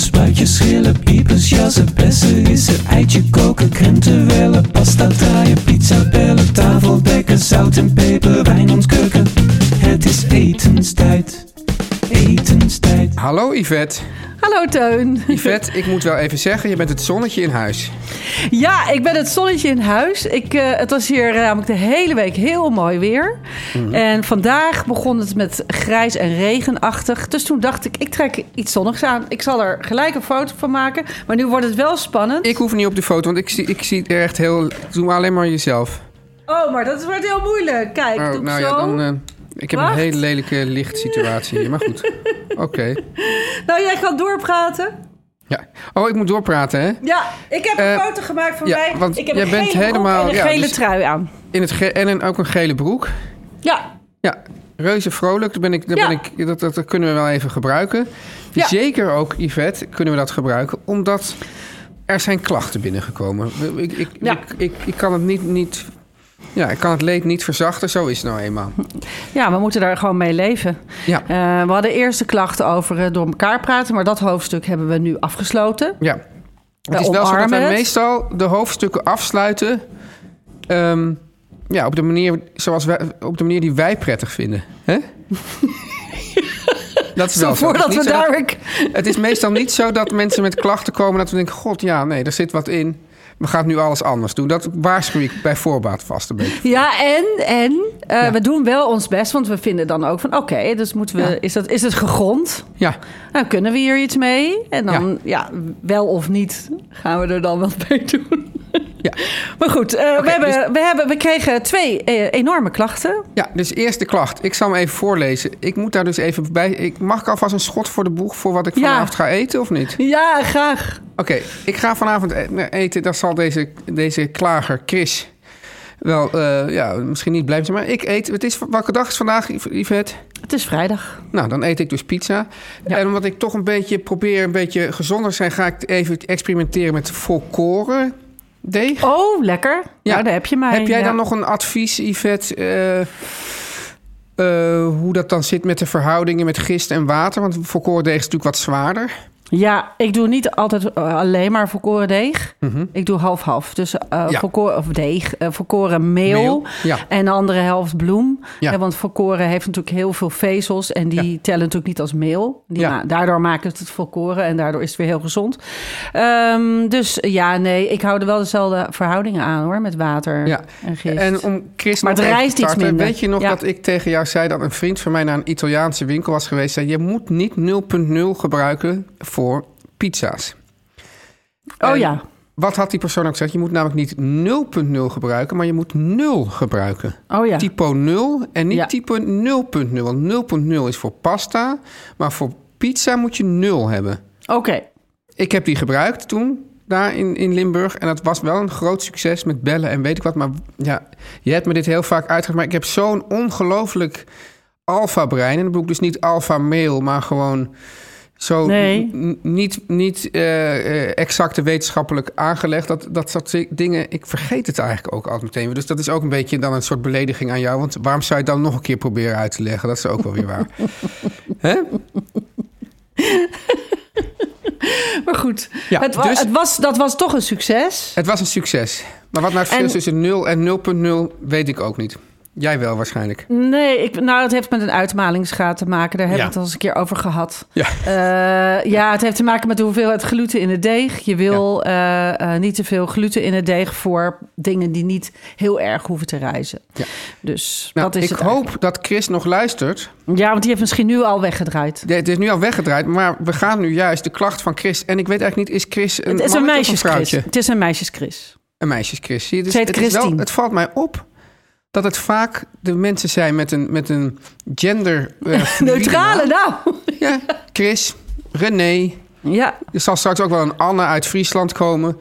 Spuitjes, schillen, piepers, jassen, bessen, rissen, eitje koken, krenten wellen, pasta draaien, pizza bellen, tafel dekken, zout en peper, wijn ontkurken. Het is etenstijd, etenstijd. Hallo Yvette. Hallo Teun. Yvette, ik moet wel even zeggen, je bent het zonnetje in huis. Ja, ik ben het zonnetje in huis. Ik, eh, het was hier eh, namelijk de hele week heel mooi weer. Mhm. En vandaag begon het met grijs en regenachtig. Dus toen dacht ik, ik trek iets zonnigs aan. Ik zal er gelijk een foto van maken. Maar nu wordt het wel spannend. Ik hoef niet op de foto, want ik zie, ik zie er echt heel... Doe maar alleen maar jezelf. Oh, maar dat wordt heel moeilijk. Kijk, Oh, doe nou zo. ja, dan... eh, ik heb Wacht. een hele lelijke lichtsituatie hier, maar goed. Oké. Nou, jij gaat doorpraten. Ja. Oh, ik moet doorpraten, hè? Ja, ik heb een Eh, foto gemaakt van ja, mij. want ik heb jij een bent helemaal- en een ja, gele dus- trui aan. In het en een, ook een gele broek. Ja, Ja, reuze vrolijk. Daar ben ik, Ja. ben ik, dat, dat, dat kunnen we wel even gebruiken. Ja. Zeker ook, Yvette, kunnen we dat gebruiken. Omdat er zijn klachten binnengekomen. Ik, ik, Ja. ik, ik, ik kan het niet, niet... Ja, ik kan het leed niet verzachten. Zo is het nou eenmaal. ja, we moeten daar gewoon mee leven. Ja. Eh, we hadden eerst de klachten over eh, door elkaar praten, maar dat hoofdstuk hebben we nu afgesloten. Ja. Het is wel zo dat het. meestal de hoofdstukken afsluiten... ehm, ja, op de, manier zoals wij, op de manier die wij prettig vinden. Hè? Dat is wel zo. Voordat we daar Het is meestal niet zo dat mensen met klachten komen... dat we denken, god ja, nee, er zit wat in. We gaan nu alles anders doen. Dat waarschuw ik bij voorbaat vast een beetje. Ja, en, en eh, Ja. we doen wel ons best, want we vinden dan ook van... oké, dus moeten we, Ja. is, dat, is het gegrond? Ja, Nou, kunnen we hier iets mee? En dan, ja, wel of niet, gaan we er dan wat mee doen. Ja. Maar goed, eh, we, hebben, dus- we, hebben, we kregen twee eh, enorme klachten. ja, dus eerst de klacht. Ik zal hem even voorlezen. Ik moet daar dus even bij... Ik, mag ik alvast een schot voor de boeg... voor wat ik Ja. vanavond ga eten of niet? Ja, graag. Oké, ik ga vanavond e- eten. Dat zal deze, deze klager Chris wel, eh, ja, misschien niet blijven zijn. Maar ik eet. Het is, welke dag is vandaag, Yvette? Het is vrijdag. Nou, dan eet ik dus pizza. Ja. En omdat ik toch een beetje probeer een beetje gezonder te zijn... ga ik even experimenteren met volkoren deeg. Oh, lekker. Ja, daar heb je mij. Heb jij ja. dan nog een advies, Yvette... eh, eh, hoe dat dan zit met de verhoudingen met gist en water? Want volkoren deeg is natuurlijk wat zwaarder. Ja, ik doe niet altijd eh, alleen maar volkoren deeg. Ik doe half-half. Dus Mhm. Ja. volkoren, of deeg, eh, volkoren meel, Meel, ja. en de andere helft bloem. Ja. Want volkoren heeft natuurlijk heel veel vezels en die tellen natuurlijk niet als meel. Die daardoor maakt het het volkoren en daardoor is het weer heel gezond. Ehm, dus ja, nee, ik hou er wel dezelfde verhoudingen aan hoor, met water Ja. en gist. En om Chris Maar het rijst iets minder. Weet je nog dat ik tegen jou zei dat een vriend van mij naar een Italiaanse winkel was geweest? Zei, je moet niet 0.0 gebruiken voor pizza's. oh En ja, Wat had die persoon ook gezegd? Je moet namelijk niet 0.0 gebruiken, maar je moet 0 gebruiken. oh ja. Typo 0 en niet Ja. typo 0.0. Want 0.0 is voor pasta, maar voor pizza moet je 0 hebben. Oké. Ik heb die gebruikt toen, daar in, in Limburg. En dat was wel een groot succes met bellen en weet ik wat. Maar ja, je hebt me dit heel vaak uitgelegd. Maar ik heb zo'n ongelooflijk alfa-brein. En dat bedoel ik dus niet alfa-mail, maar gewoon zo Nee. niet, niet eh, eh, exacte wetenschappelijk aangelegd. Dat, dat soort dingen, ik vergeet het eigenlijk ook altijd meteen. Dus dat is ook een beetje dan een soort belediging aan jou. Want waarom zou je het dan nog een keer proberen uit te leggen? Dat is ook wel weer waar. Hè? Maar goed, Ja, het, wa- dus- het was, dat was toch een succes. Het was een succes. Maar wat nou het verschil En- is tussen 0 en 0.0 weet ik ook niet. Jij wel waarschijnlijk. Nee, ik, nou, het heeft met een uitmalingsgraad te maken. Daar hebben Ja. we het al eens een keer over gehad. Ja. Eh, ja, het heeft te maken met de hoeveelheid gluten in het deeg. Je wil eh, eh, niet te veel gluten in het deeg voor dingen die niet heel erg hoeven te rijzen. Ja. Dus Nou, dat is ik het hoop dat Chris nog luistert. Ja, want die heeft misschien nu al weggedraaid. Het is nu al weggedraaid, maar we gaan nu juist de klacht van Chris. En ik weet eigenlijk niet, is Chris een het is een meisjes vrouwtje? Het is een meisjes Chris. Een meisjes Chris. Zie je, dus het, wel, het valt mij op dat het vaak de mensen zijn met een, met een gender... eh, Neutrale naam. nou. Ja, Chris, René. Ja. Er zal straks ook wel een Anne uit Friesland komen.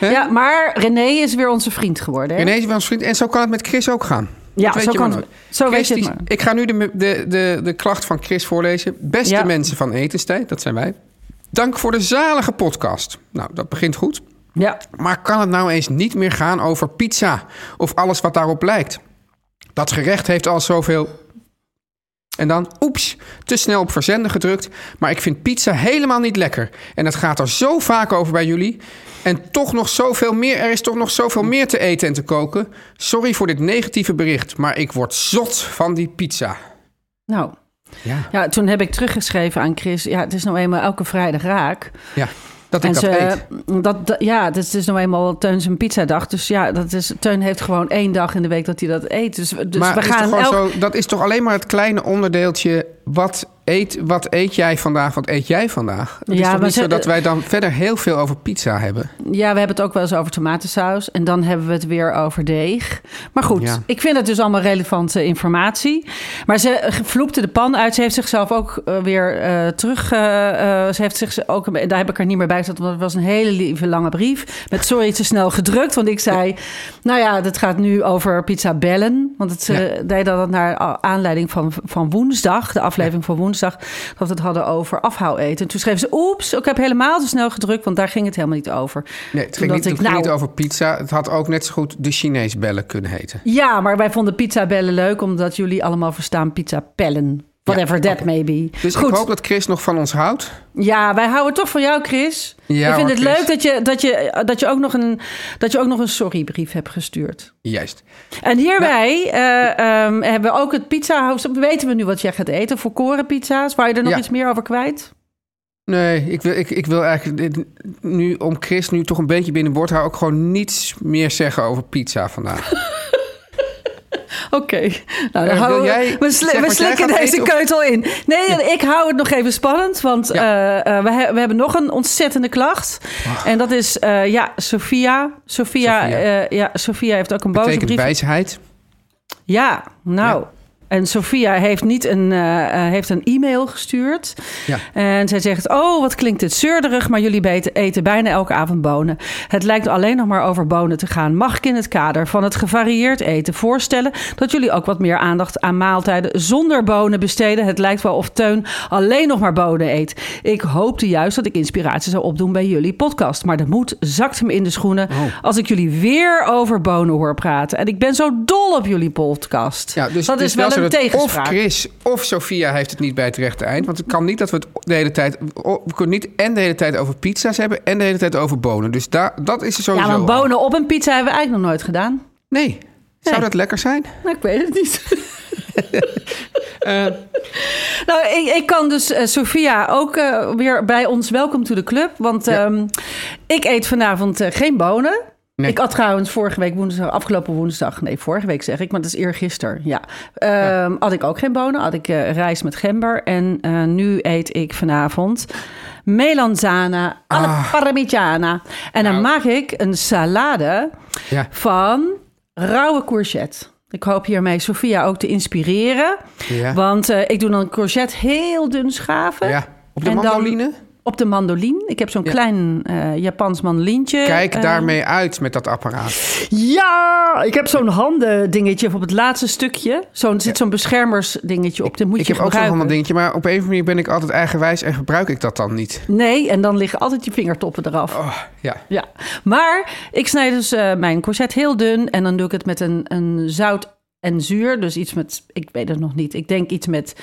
Ja, maar René is weer onze vriend geworden. Hè? René is wel ons vriend. En zo kan het met Chris ook gaan. Ja, weet zo kan het- zo weet Chris, je het maar. Ik ga nu de, de, de, de klacht van Chris voorlezen. Beste Ja. mensen van Etenstijd, dat zijn wij. Dank voor de zalige podcast. Nou, dat begint goed. Ja. Maar kan het nou eens niet meer gaan over pizza of alles wat daarop lijkt? Dat gerecht heeft al zoveel. En dan, oeps, te snel op verzenden gedrukt. Maar ik vind pizza helemaal niet lekker. En het gaat er zo vaak over bij jullie. En toch nog zoveel meer. Er is toch nog zoveel meer te eten en te koken. Sorry voor dit negatieve bericht, maar ik word zot van die pizza. Nou, Ja, ja, toen heb ik teruggeschreven aan Chris. Ja, het is nou eenmaal elke vrijdag raak. ja dat ik en dat ze, eet. dat, dat- ja, het is dus nou eenmaal Teun zijn pizzadag. Dus ja, dat is, Teun heeft gewoon één dag in de week dat hij dat eet. Dus, dus maar we gaan elk... zo, dat is toch alleen maar het kleine onderdeeltje. Wat eet, wat eet jij vandaag? Wat eet jij vandaag? Het is toch niet zo dat wij dan verder heel veel over pizza hebben? Ja, we hebben het ook wel eens over tomatensaus. En dan hebben we het weer over deeg. Maar goed, Ja. ik vind het dus allemaal relevante informatie. Maar ze vloepte de pan uit. Ze heeft zichzelf ook eh, weer eh, terug... eh, ze heeft zich ook... Daar heb ik er niet meer bij gezet, want het was een hele lieve lange brief. Met sorry te snel gedrukt. Want ik zei, nou ja, het gaat nu over pizza bellen. Want het, ze Ja. deed dat naar aanleiding van, van woensdag. De aflevering van woensdag. Dat we het hadden over afhouw eten. En toen schreef ze, oeps, ik heb helemaal te snel gedrukt. Want daar ging het helemaal niet over. Nee, het Toen ging, niet, dacht het ik, ging nou- niet over pizza. Het had ook net zo goed de Chinees bellen kunnen heten. Ja, maar wij vonden pizza bellen leuk, omdat jullie allemaal verstaan pizza pellen. Whatever that oké. may be. Dus Goed. ik hoop dat Chris nog van ons houdt. Ja, wij houden toch van jou, Chris. Ja, ik vind hoor, het Chris. leuk dat je, dat, je, dat, je ook nog een, dat je ook nog een sorrybrief hebt gestuurd. Juist. En hierbij eh, ehm, hebben we ook het pizza Weten we nu wat jij gaat eten voor korenpizza's? Waar je er nog Ja. iets meer over kwijt? Nee, ik wil, ik, ik wil eigenlijk nu om Chris nu toch een beetje binnenboord houden... ook gewoon niets meer zeggen over pizza vandaag. Oké. Nou, dan Eh, houden we, jij we, sli- slikken deze eten of- keutel in. Nee, ik hou het nog even spannend. Want Ja. eh, eh, we, he- we hebben nog een ontzettende klacht. En dat is, ja, Sophia. Sophia, Sophia. ja, Sophia heeft ook een boze Betekent brief. wijsheid. Ja, nou. Ja. En Sophia heeft, niet een, eh, eh, heeft een e-mail gestuurd. Ja. En zij zegt, oh, wat klinkt dit zeurderig... maar jullie eten bijna elke avond bonen. Het lijkt alleen nog maar over bonen te gaan. Mag ik in het kader van het gevarieerd eten voorstellen... dat jullie ook wat meer aandacht aan maaltijden zonder bonen besteden? Het lijkt wel of Teun alleen nog maar bonen eet. Ik hoopte juist dat ik inspiratie zou opdoen bij jullie podcast... maar de moed zakt me in de schoenen... Oh. als ik jullie weer over bonen hoor praten. En ik ben zo dol op jullie podcast. Ja, dus dat is wel zo een tegenspraak. Of Chris of Sophia heeft het niet bij het rechte eind. Want het kan niet dat we het de hele tijd... We kunnen niet en de hele tijd over pizza's hebben... en de hele tijd over bonen. Dus daar, dat is er sowieso Ja, maar bonen op een pizza hebben we eigenlijk nog nooit gedaan. Nee. Zou Nee. dat lekker zijn? Nou, ik weet het niet. Eh, nou, ik, ik kan dus eh, Sophia ook eh, weer bij ons welkom to the club. Want Ja. ehm, ik eet vanavond geen bonen. Nee. Ik had trouwens vorige week woensdag, afgelopen woensdag, nee, vorige week zeg ik, maar dat is eergisteren, ja. Ehm, Had ik ook geen bonen, had ik eh, rijst met gember. En eh, nu eet ik vanavond melanzana alla Ah. parmigiana. En dan Nou. maak ik een salade ja. van rauwe courgette. Ik hoop hiermee Sophia ook te inspireren. Ja. Want eh, ik doe dan courgette heel dun schaven. ja. Op de En dan- mandoline? Op de mandoline. Ik heb zo'n Ja. klein eh, Japans mandolientje. Kijk eh, daarmee uit met dat apparaat. Ja, ik heb zo'n handen dingetje op het laatste stukje. Zo'n zit zo'n beschermersdingetje op. Dat moet Ik je heb ook zo'n ander dingetje, maar op een of andere manier ben ik altijd eigenwijs en gebruik ik dat dan niet. Nee, en dan liggen altijd je vingertoppen eraf. Oh, ja. Ja, maar ik snijd dus eh, mijn courgette heel dun en dan doe ik het met een, een zout en zuur. Dus iets met, ik weet het nog niet. Ik denk iets met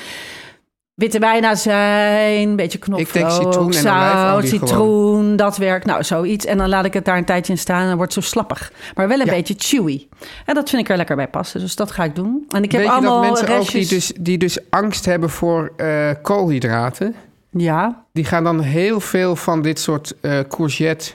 witte wijnazijn, een beetje knoflook, Ik denk citroen en zout, citroen, dat werkt. Nou, zoiets. En dan laat ik het daar een tijdje in staan en dan wordt het zo slappig. Maar wel een Ja. beetje chewy. En dat vind ik er lekker bij passen. Dus dat ga ik doen. En ik heb Weet allemaal dat mensen ook restjes... die dus, die dus angst hebben voor eh, koolhydraten... Ja, die gaan dan heel veel van dit soort eh courgette...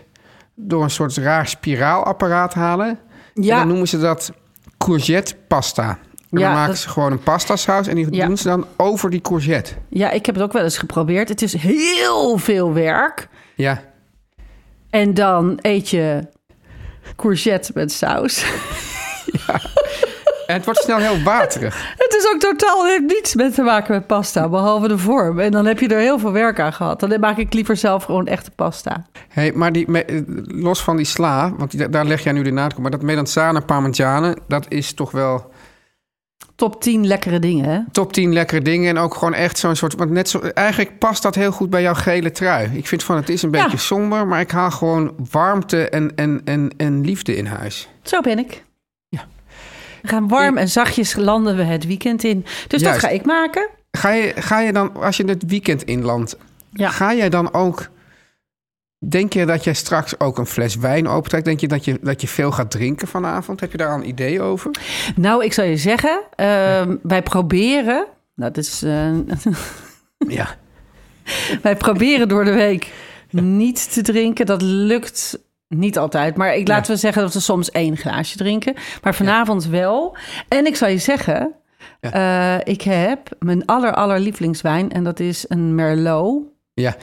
door een soort raar spiraalapparaat halen. En ja. dan noemen ze dat courgette pasta. En Ja, dan maken dat- ze gewoon een pastasaus... en die Ja. doen ze dan over die courgette. ja, ik heb het ook wel eens geprobeerd. Het is heel veel werk. Ja, En dan eet je courgette met saus. en het wordt snel heel waterig. Het is ook totaal heeft niets met te maken met pasta, behalve de vorm. En dan heb je er heel veel werk aan gehad. Dan maak ik liever zelf gewoon echte pasta. Hey, maar die, los van die sla, want daar leg jij nu de nadruk op... maar dat melanzane parmigiane, dat is toch wel... Top 10 lekkere dingen, hè? top 10 lekkere dingen. En ook gewoon echt zo'n soort. Want net zo, eigenlijk past dat heel goed bij jouw gele trui. Ik vind van het is een Ja. beetje somber, maar ik haal gewoon warmte en, en, en, en liefde in huis. Zo ben ik. Ja. We gaan warm en zachtjes landen we het weekend in. Dus Juist. dat ga ik maken. Ga je, ga je dan, als je het weekend inlandt, Ja. ga jij dan ook. Denk je dat jij straks ook een fles wijn opentrekt? Denk je dat, je dat je veel gaat drinken vanavond? Heb je daar al een idee over? Nou, ik zou je zeggen, ehm, wij proberen... Nou, dat is... eh, Ja. wij proberen door de week niet te drinken. Dat lukt niet altijd. Maar ik laten we zeggen dat we soms één glaasje drinken. Maar vanavond wel. En ik zou je zeggen, eh, ik heb mijn aller, aller lievelingswijn. En dat is een Merlot. Ja.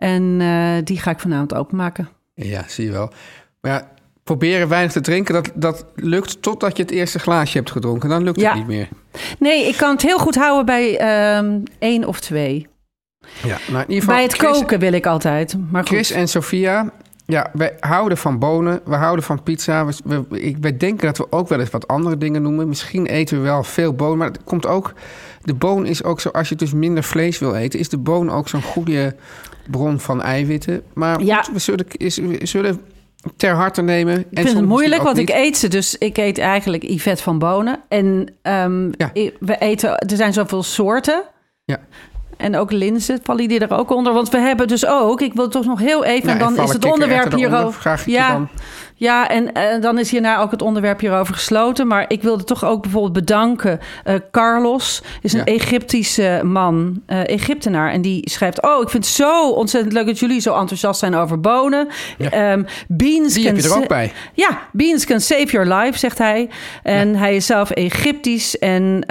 En eh, die ga ik vanavond openmaken. Ja, zie je wel. Maar ja, proberen weinig te drinken, dat, dat lukt totdat je het eerste glaasje hebt gedronken. Dan lukt Ja. het niet meer. Nee, ik kan het heel goed houden bij ehm één of twee. Ja, nou in ieder geval, Bij het Chris- koken wil ik altijd. Maar goed. Chris en Sophia, ja, wij houden van bonen, we houden van pizza. We, we, wij denken dat we ook wel eens wat andere dingen noemen. Misschien eten we wel veel bonen, maar het komt ook... De boon is ook zo, als je dus minder vlees wil eten... is de boon ook zo'n goede bron van eiwitten. Maar Ja. we, zullen, is, zullen ter harte nemen. Ik vind het moeilijk, want ik eet ze. Dus ik eet eigenlijk Yvette van Bonen. En Ja. i- we eten, er zijn zoveel soorten. Ja. En ook linzen vallen die er ook onder. Want we hebben dus ook, ik wil toch nog heel even, Ja, en dan en is het onderwerp hierover. je ja, dan. Ja, en eh, dan is hierna ook het onderwerp hierover gesloten. Maar ik wilde toch ook bijvoorbeeld bedanken. eh, Carlos is een Ja. Egyptische man, eh, Egyptenaar. En die schrijft: Oh, ik vind het zo ontzettend leuk dat jullie zo enthousiast zijn over bonen. Ehm, beans Die heb je can er ook bij. ja, beans can save your life, zegt hij. En hij is zelf Egyptisch en,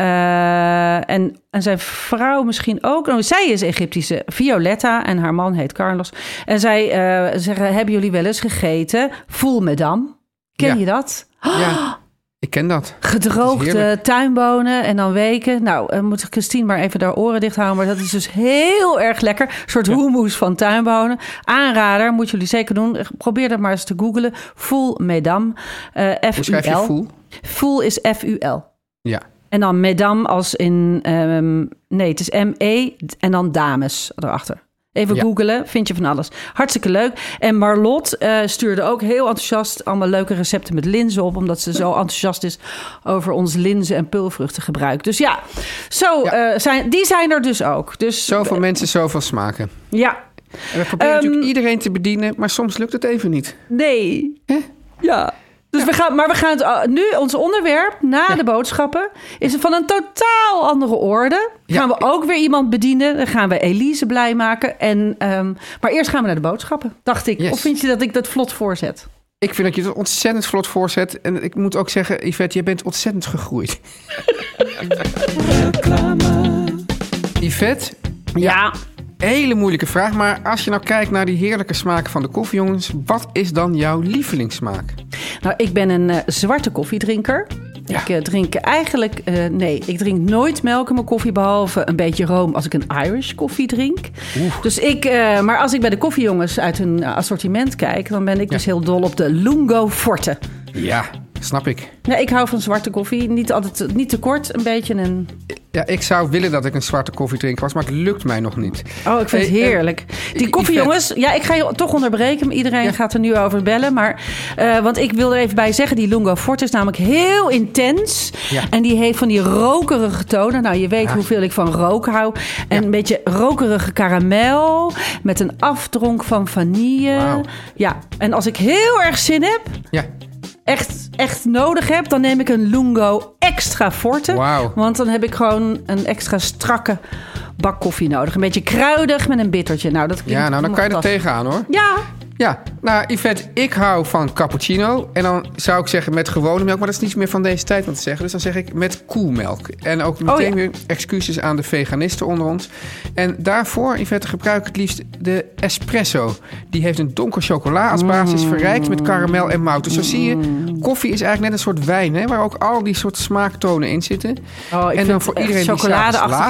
en, en zijn vrouw misschien ook. Oh, zij is Egyptische, Violetta, en haar man heet Carlos. En zij eh, zeggen, hebben jullie wel eens gegeten? Voel madame. Ken Ja. je dat? Ja, ik ken dat. Gedroogde tuinbonen en dan weken. Nou, eh, moet Christine maar even haar oren dicht houden. Maar dat is dus heel erg lekker. Een soort hummus van tuinbonen. Aanrader, moet jullie zeker doen. Probeer dat maar eens te googlen. Full Mesdames. eh Hoe schrijf je F-U-L. voel? Full is F-U-L. Ja. En dan Mesdames als in... ehm, nee, het is M-E en dan dames erachter. Even Ja. googlen, vind je van alles. Hartstikke leuk. En Marlot eh, stuurde ook heel enthousiast allemaal leuke recepten met linzen op. Omdat ze zo enthousiast is over ons linzen- en pulvruchtengebruik. Dus ja, zo, Ja. eh, zijn, die zijn er dus ook. Dus, Zoveel mensen, zoveel smaken. Ja, En we proberen Ehm, natuurlijk iedereen te bedienen, maar soms lukt het even niet. nee. Ja. Dus we gaan, maar we gaan het uh, nu, ons onderwerp na de boodschappen, is van een totaal andere orde. Ja. Gaan we ook weer iemand bedienen. Dan gaan we Elise blij maken. En, ehm, maar eerst gaan we naar de boodschappen, dacht ik. Yes. Of vind je dat ik dat vlot voorzet? Ik vind dat je het ontzettend vlot voorzet. En ik moet ook zeggen, Yvette, je bent ontzettend gegroeid. Yvette, Ja. Hele moeilijke vraag. Maar als je nou kijkt naar die heerlijke smaken van de koffiejongens... wat is dan jouw lievelingssmaak? Nou, ik ben een eh, zwarte koffiedrinker. Ja. Ik eh, drink eigenlijk, eh, nee, ik drink nooit melk in mijn koffie, behalve een beetje room als ik een Irish koffie drink. Dus ik, maar als ik bij de koffiejongens uit hun assortiment kijk, dan ben ik dus heel dol op de Lungo Forte. Ja, Snap ik. Ja, ik hou van zwarte koffie. Niet altijd niet te kort, een beetje een... Ja, ik zou willen dat ik een zwarte koffiedrinker was, maar het lukt mij nog niet. Oh, ik vind het Hey, eh, heerlijk. Die koffie, Yvette. jongens. Ja, ik ga je toch onderbreken. Iedereen Ja. gaat er nu over bellen. Maar, eh, want ik wil er even bij zeggen, die Lungo Forte is namelijk heel intens. Ja. En die heeft van die rokerige tonen. Nou, je weet Ja. hoeveel ik van rook hou. En een beetje rokerige karamel. Met een afdronk van vanille. Ja, en als ik heel erg zin heb, Ja, echt, echt nodig heb, dan neem ik een Lungo extra forte. Want dan heb ik gewoon een extra strakke bak koffie nodig. Een beetje kruidig met een bittertje. Nou, dat ja nou dan kan je er tegenaan hoor. Ja, Ja, nou Yvette, ik hou van cappuccino. En dan zou ik zeggen met gewone melk. Maar dat is niet meer van deze tijd om te zeggen. Dus dan zeg ik met koelmelk. En ook meteen Oh, ja. weer excuses aan de veganisten onder ons. En daarvoor, Yvette, gebruik ik het liefst de espresso. Die heeft een donker chocola als basis. Verrijkt met karamel en mout. Dus zo zie je, koffie is eigenlijk net een soort wijn. Hè, waar ook al die soort smaaktonen in zitten. Oh, ik en vind dan voor iedereen die nog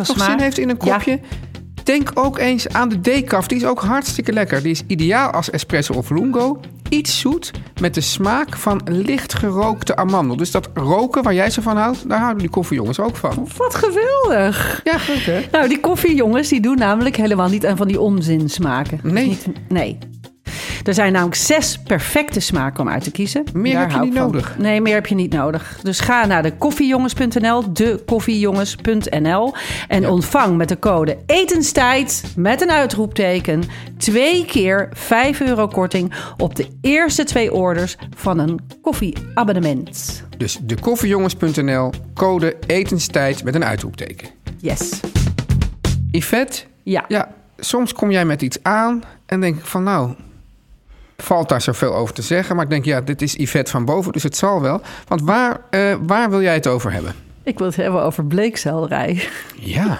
smaak. zin heeft in een Ja. Denk ook eens aan de decaf. Die is ook hartstikke lekker. Die is ideaal als espresso of lungo. Iets zoet met de smaak van licht gerookte amandel. Dus dat roken waar jij zo van houdt, daar houden die koffiejongens ook van. wat geweldig. Ja, goed hè? Nou, die koffiejongens die doen namelijk helemaal niet aan van die onzin smaken. Nee. Niet, nee. Er zijn namelijk zes perfecte smaken om uit te kiezen. Meer heb je niet van. nodig. Nee, meer heb je niet nodig. Dus ga naar de koffiejongens.nl, en ontvang met de code etenstijd met een uitroepteken twee keer 5 euro korting op de eerste twee orders van een koffieabonnement. Dus de koffiejongens.nl, code etenstijd met een uitroepteken. Yes. Yvette, Ja. ja, soms kom jij met iets aan en denk ik van nou, valt daar zoveel over te zeggen. Maar ik denk ja, dit is Yvette van boven, dus het zal wel. Want waar, eh, waar wil jij het over hebben? Ik wil het hebben over bleekselderij. Ja.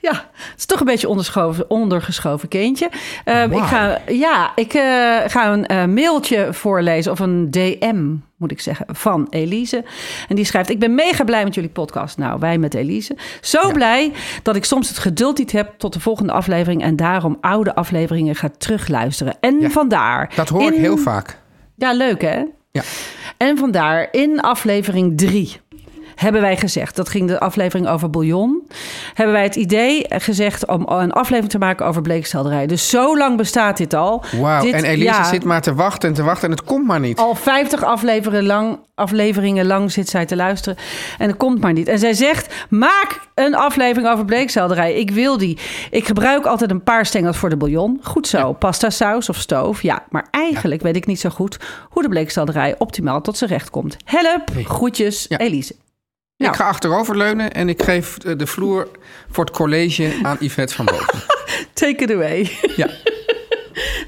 Ja, het is toch een beetje onderschoven, ondergeschoven kindje. Ehm, ik ga, ja, ik eh, ga een eh, mailtje voorlezen, of een DM moet ik zeggen, van Elise. En die schrijft, ik ben mega blij met jullie podcast. Nou, wij met Elise. Zo blij dat ik soms het geduld niet heb tot de volgende aflevering... en daarom oude afleveringen ga terugluisteren. En Ja, vandaar... Dat hoor ik heel vaak. Ja, leuk hè? Ja. En vandaar in aflevering 3 hebben wij gezegd, dat ging de aflevering over bouillon, hebben wij het idee gezegd om een aflevering te maken over bleekselderij. Dus zo lang bestaat dit al. Wauw, en Elise ja, zit maar te wachten en te wachten en het komt maar niet. Al 50 afleveringen lang, afleveringen lang zit zij te luisteren en het komt maar niet. En zij zegt, maak een aflevering over bleekselderij. Ik wil die. Ik gebruik altijd een paar stengels voor de bouillon. Goed zo, pasta saus of stoof. Ja, maar eigenlijk weet ik niet zo goed hoe de bleekselderij optimaal tot zijn recht komt. Help, groetjes, Ja. Elise. Ik ga achteroverleunen en ik geef de vloer voor het college aan Yvette van boven. Take it away. Ja.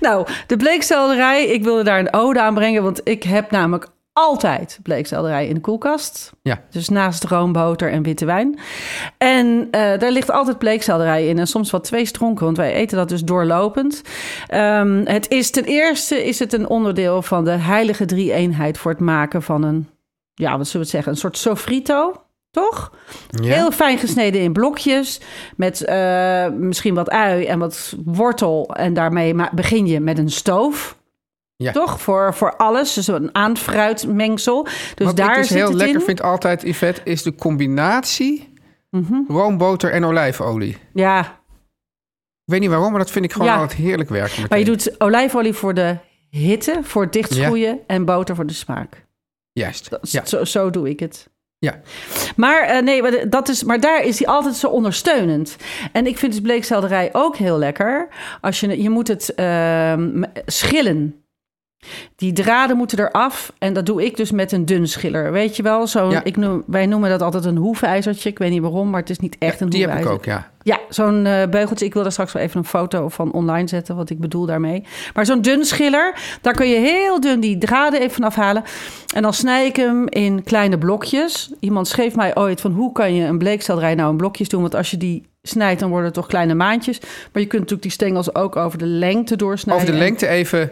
Nou, de bleekselderij, ik wilde daar een ode aan brengen, want ik heb namelijk altijd bleekselderij in de koelkast. Ja. Dus naast roomboter en witte wijn. En eh, daar ligt altijd bleekselderij in en soms wel twee stronken, want wij eten dat dus doorlopend. Ehm, het is ten eerste is het een onderdeel van de heilige drie-eenheid voor het maken van een, ja, wat zullen we het zeggen, een soort sofrito, toch? Ja. Heel fijn gesneden in blokjes. Met eh, misschien wat ui en wat wortel. En daarmee begin je met een stoof. Ja. Toch? Voor, voor alles. Dus een aanfruitmengsel. Dus Wat daar ik dus heel het lekker in. vind altijd, Yvette, is de combinatie roomboter en olijfolie. Ja, Ik weet niet waarom, maar dat vind ik gewoon Ja. altijd heerlijk werken. maar je doet olijfolie voor de hitte, voor het dichtschroeien. En boter voor de smaak. Juist. Dat- Ja. zo, zo doe ik het. Ja. Maar, eh, nee, dat is, maar daar is hij altijd zo ondersteunend. En ik vind dus bleekselderij ook heel lekker. Als je, je moet het ehm, schillen. Die draden moeten eraf. En dat doe ik dus met een dun schiller. Weet je wel? Zo, Ja. ik noem, wij noemen dat altijd een hoefijzertje. Ik weet niet waarom, maar het is niet echt een Die heb ik ook, ja. Ja, zo'n eh, beugeltje. Ik wil daar straks wel even een foto van online zetten, wat ik bedoel daarmee. Maar zo'n dun schiller, daar kun je heel dun die draden even van afhalen. En dan snij ik hem in kleine blokjes. Iemand schreef mij ooit van hoe kan je een bleekselderij nou in blokjes doen? Want als je die snijdt, dan worden het toch kleine maandjes. Maar je kunt natuurlijk die stengels ook over de lengte doorsnijden. Over de en lengte even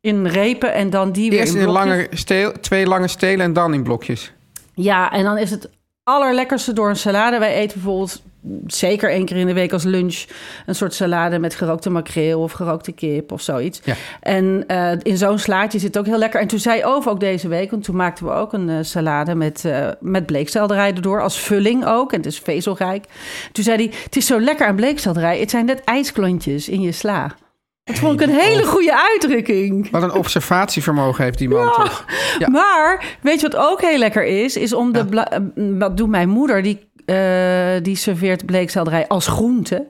In repen en dan die weer eerst in lange steel, twee lange stelen en dan in blokjes. Ja, en dan is het allerlekkerste door een salade. Wij eten bijvoorbeeld zeker één keer in de week als lunch een soort salade met gerookte makreel of gerookte kip of zoiets. Ja. En eh, in zo'n slaatje zit ook heel lekker. En toen zei Over ook deze week, want toen maakten we ook een eh, salade met, eh met bleekselderij erdoor als vulling ook. En het is vezelrijk. Toen zei hij, het is zo lekker aan bleekselderij. Het zijn net ijsklontjes in je sla. Dat vond ik een hele goede uitdrukking. Wat een observatievermogen heeft die man toch? Ja. Maar weet je wat ook heel lekker is? Is om de. eh, Wat doet mijn moeder? Die, eh, die serveert bleekselderij als groente.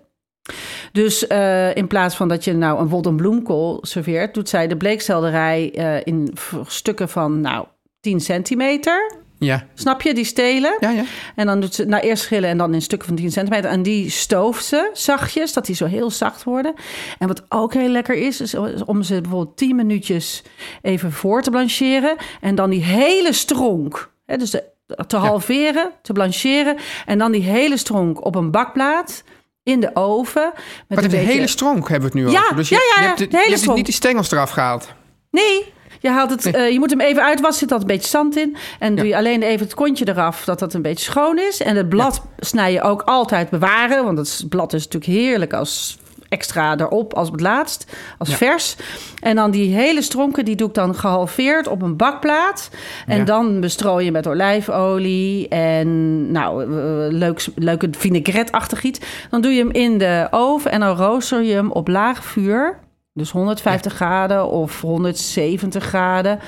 Dus eh, in plaats van dat je nou een een bloemkool serveert, doet zij de bleekselderij in stukken van nou 10 centimeter. Ja, Snap je? Die stelen. ja, ja. En dan doet ze nou eerst schillen en dan in stukken van 10 centimeter. En die stooft ze zachtjes, dat die zo heel zacht worden. En wat ook heel lekker is, is om ze bijvoorbeeld 10 minuutjes even voor te blancheren. En dan die hele stronk, hè, dus de, te halveren, te blancheren. En dan die hele stronk op een bakplaat in de oven. Met Maar de beetje... hele stronk hebben we het nu Ja, over. Dus je, ja, ja, je hebt, de, de hele je hebt dus niet die stengels eraf gehaald. Nee, je, haalt het, eh, je moet hem even uitwassen, zit altijd een beetje zand in. En doe je alleen even het kontje eraf, dat dat een beetje schoon is. En het blad snij je ook altijd bewaren, want het blad is natuurlijk heerlijk als extra erop als het laatst, als Ja. vers. En dan die hele stronken, die doe ik dan gehalveerd op een bakplaat. En Ja. dan bestrooi je met olijfolie en nou, eh, leuk, leuke vinaigrette-achtig iets. Dan doe je hem in de oven en dan rooster je hem op laag vuur. Dus 150 graden of 170 graden.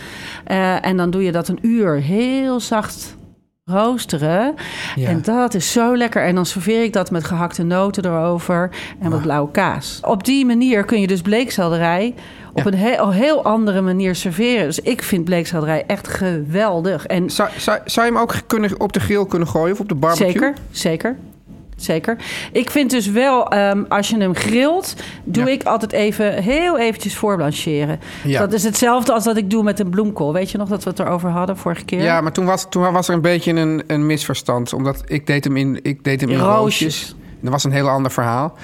Eh, en dan doe je dat een uur heel zacht roosteren. Ja. En dat is zo lekker. En dan serveer ik dat met gehakte noten erover en wat blauwe kaas. Op die manier kun je dus bleekselderij op Ja. een heel, heel andere manier serveren. Dus ik vind bleekselderij echt geweldig. En Zou, zou, zou je hem ook kunnen, op de grill kunnen gooien of op de barbecue? Zeker, zeker. Zeker. Ik vind dus wel, ehm, als je hem grilt, doe Ja. ik altijd even heel eventjes voorblancheren. Ja. Dat is hetzelfde als dat ik doe met een bloemkool. Weet je nog dat we het erover hadden vorige keer? Ja, maar toen was, toen was er een beetje een, een misverstand. Omdat ik deed hem in, ik deed hem in roosjes. roosjes. Dat was een heel ander verhaal.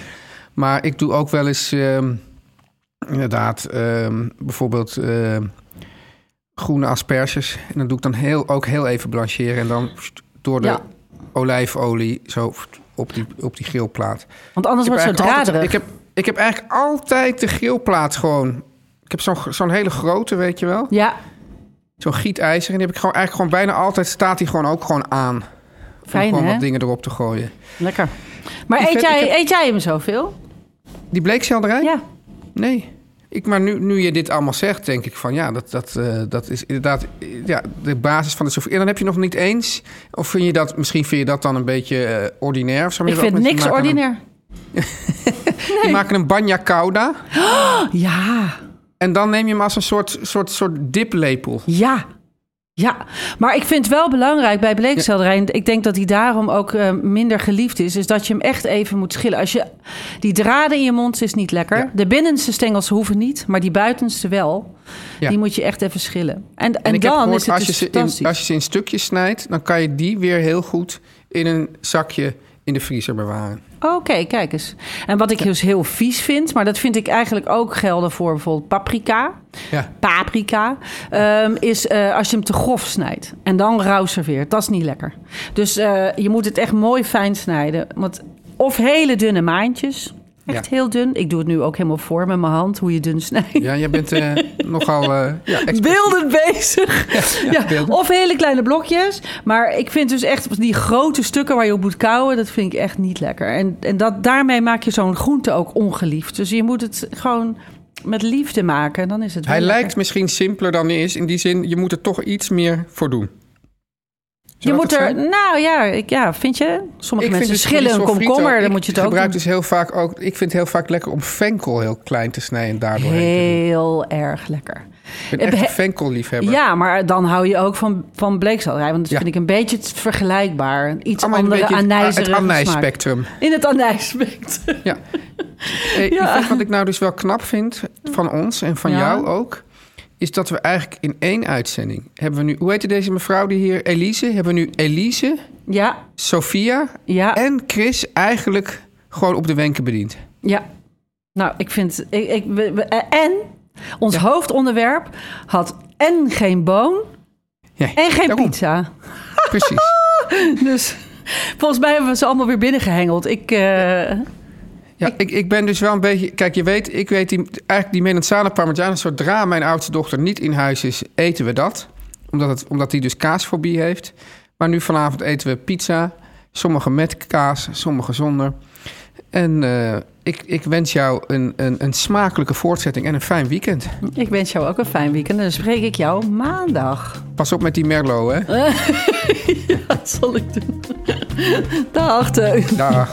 Maar ik doe ook wel eens... ehm, inderdaad, ehm, bijvoorbeeld groene asperges. En dan doe ik dan heel, ook heel even blancheren. En dan door de Ja. olijfolie zo op die, op die grillplaat. Want anders wordt het zo draderig. ik, heb, ik heb eigenlijk altijd de grillplaat gewoon... Ik heb zo'n zo'n hele grote, weet je wel. Ja, Zo'n gietijzer. En die heb ik gewoon eigenlijk gewoon bijna altijd... staat die gewoon ook gewoon aan. Om fijn gewoon hè? wat dingen erop te gooien. Lekker. Maar eet jij, heb- eet jij hem zoveel? Die bleekselderij? Ja. Nee. Ik, maar nu, nu je dit allemaal zegt, denk ik van ja, dat, dat, eh, dat is inderdaad eh, ja, de basis van de. En dan heb je nog niet eens, of vind je dat, misschien vind je dat dan een beetje eh, ordinair of zo. Ik je vind niks ordinair. Een, die maken een banja cauda Ja, en dan neem je hem als een soort, soort, soort diplepel. ja. Ja, maar ik vind het wel belangrijk bij bleekselderij... en ik denk dat die daarom ook eh, minder geliefd is... is dat je hem echt even moet schillen. Als je, die draden in je mond is niet lekker. Ja. De binnenste stengels hoeven niet, maar die buitenste wel. Ja. Die moet je echt even schillen. En, en, dan gehoord, is het als, je dus ze in, fantastisch. als je ze in stukjes snijdt, dan kan je die weer heel goed in een zakje in de vriezer bewaren. Oké, kijk eens. En wat ik dus heel vies vind... maar dat vind ik eigenlijk ook gelden voor bijvoorbeeld paprika... Ja. paprika, ehm, is eh, als je hem te grof snijdt en dan rauw serveert. Dat is niet lekker. Dus eh, je moet het echt mooi fijn snijden. Want, of hele dunne maandjes. Echt Ja. heel dun. Ik doe het nu ook helemaal voor met mijn hand, hoe je dun snijdt. Ja, jij bent eh, nogal eh ja. Beeldend bezig. Ja. Of hele kleine blokjes. Maar ik vind dus echt die grote stukken waar je op moet kouwen, dat vind ik echt niet lekker. En, en dat, daarmee maak je zo'n groente ook ongeliefd. Dus je moet het gewoon met liefde maken. Dan is het wel Hij lekker. lijkt misschien simpeler dan hij is. In die zin, je moet er toch iets meer voor doen. Je moet er, zijn? nou ja, ik, ja, vind je? Sommige mensen dus schillen een komkommer, dan ik moet je het ook gebruik doen. dus heel vaak ook. Ik vind het heel vaak lekker om venkel heel klein te snijden en daardoor te Heel erg lekker. Ik ben echt een venkelliefhebber. Ja, maar dan hou je ook van, van bleekselderij. Want dat Ja. vind ik een beetje vergelijkbaar. Iets Allemaal een andere het- anijzerige het smaak. anijsspectrum. In het anijsspectrum. Ja. Hey, Wat ik nou dus wel knap vind van ons en van jou ook... is dat we eigenlijk in één uitzending hebben we nu... Hoe heette deze mevrouw die hier? Elise. Hebben we nu Elise, Ja, Sophia ja, en Chris eigenlijk gewoon op de wenken bediend. ja. Nou, ik vind... Ik, ik, we- we- en ons hoofdonderwerp had en geen boon Ja, en geen daarom. pizza. Precies. Dus Volgens mij hebben we ze allemaal weer binnengehengeld. Ik, eh, Ja, ik, ik ben dus wel een beetje... Kijk, je weet, ik weet die, eigenlijk die Melenzana Parmigiana... zodra mijn oudste dochter niet in huis is, eten we dat. Omdat, het, omdat die dus kaasfobie heeft. Maar nu vanavond eten we pizza. Sommige met kaas, sommige zonder. En eh, ik, ik wens jou een, een, een smakelijke voortzetting en een fijn weekend. ik wens jou ook een fijn weekend. En dan spreek ik jou maandag. Pas op met die Merlot, hè? ja, dat zal ik doen. Dag, Teun. Dag.